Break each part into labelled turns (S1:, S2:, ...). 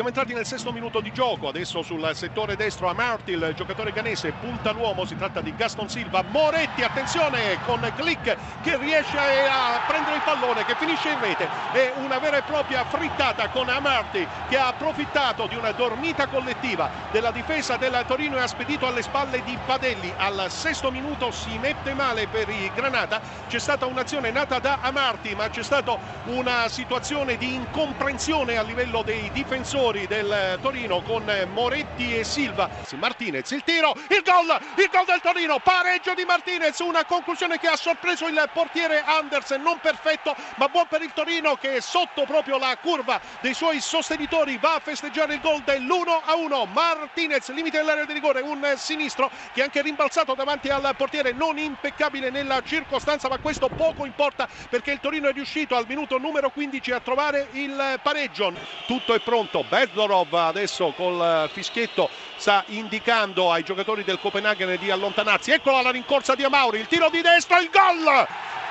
S1: Siamo entrati nel sesto minuto di gioco, adesso sul settore destro Amarty, il giocatore ganese punta l'uomo, si tratta di Gaston Silva, Moretti, attenzione con Click che riesce a prendere il pallone, che finisce in rete, è una vera e propria frittata con Amarty che ha approfittato di una dormita collettiva della difesa del Torino e ha spedito alle spalle di Padelli, al sesto minuto si mette male per i Granata, c'è stata un'azione nata da Amarty ma c'è stata una situazione di incomprensione a livello dei difensori difensori del Torino con Moretti e Silva. Martinez, il tiro, il gol, il gol del Torino, pareggio di Martinez, una conclusione che ha sorpreso il portiere Andersen, non perfetto ma buon per il Torino che sotto proprio la curva dei suoi sostenitori va a festeggiare il gol dell'1 a 1. Martinez, limite dell'area di rigore, un sinistro che è anche rimbalzato davanti al portiere, non impeccabile nella circostanza, ma questo poco importa perché il Torino è riuscito al minuto numero 15 a trovare il pareggio. Tutto è pronto, Bedorov adesso col fischietto sta indicando ai giocatori del Copenaghen di allontanarsi. Eccola la rincorsa di Amauri, il tiro di destra, il gol!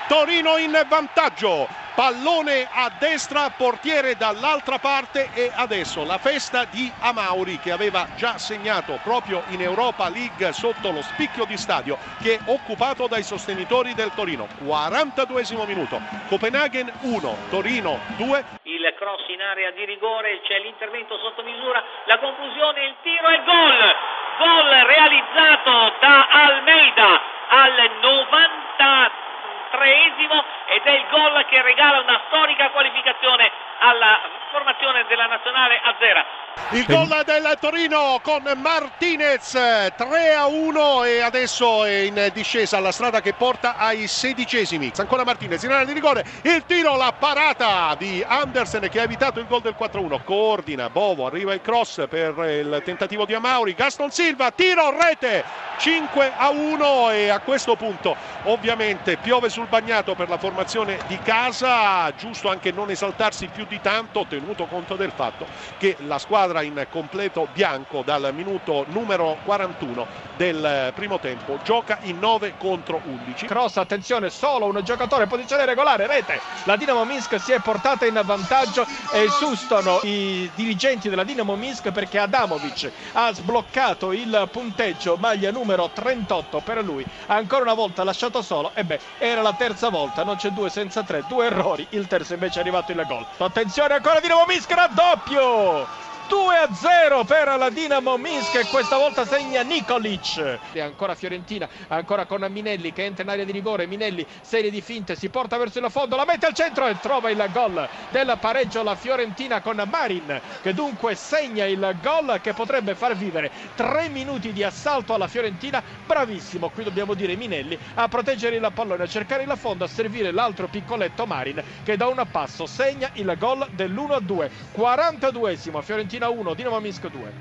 S1: Torino in vantaggio pallone a destra, portiere dall'altra parte e adesso la festa di Amauri che aveva già segnato proprio in Europa League sotto lo spicchio di stadio che è occupato dai sostenitori del Torino. 42 minuto, Copenaghen 1, Torino 2.
S2: Cross in area di rigore, c'è l'intervento sotto misura, la conclusione, il tiro e gol! Gol realizzato da Almeida al 93 treesimo ed è il gol che regala una storica qualificazione alla formazione della nazionale azera.
S1: Il gol del Torino con Martinez 3 a 1 e adesso è in discesa alla strada che porta ai sedicesimi. Ancora Martinez in area di rigore, il tiro, la parata di Andersen che ha evitato il gol del 4-1. Coordina Bovo, arriva il cross per il tentativo di Amauri. Gaston Silva, tiro, rete 5 a 1 e a questo punto ovviamente piove sul bagnato per la formazione di casa. Giusto anche non esaltarsi più di tanto, tenuto conto del fatto che la squadra in completo bianco dal minuto numero 41 del primo tempo gioca in 9 contro 11
S3: cross attenzione solo un giocatore posizione regolare rete la Dinamo Minsk si è portata in vantaggio e sustano i dirigenti della Dinamo Minsk perché Adamovic ha sbloccato il punteggio maglia numero 38 per lui ancora una volta lasciato solo e beh era la terza volta non c'è due senza tre due errori il terzo invece è arrivato il gol. Attenzione ancora Dinamo Minsk raddoppio 2 a 0 per la Dinamo Minsk e questa volta segna Nikolic. E ancora Fiorentina, ancora con Minelli che entra in area di rigore. Minelli, serie di finte, si porta verso il fondo, la mette al centro e trova il gol del pareggio la Fiorentina con Marin che dunque segna il gol che potrebbe far vivere tre minuti di assalto alla Fiorentina. Bravissimo, qui dobbiamo dire Minelli a proteggere il pallone, a cercare il fondo, a servire l'altro piccoletto Marin che da un passo segna il gol dell'1 a 2. 42esimo Fiorentina Fiorentina 1, Dinamo Minsk 2.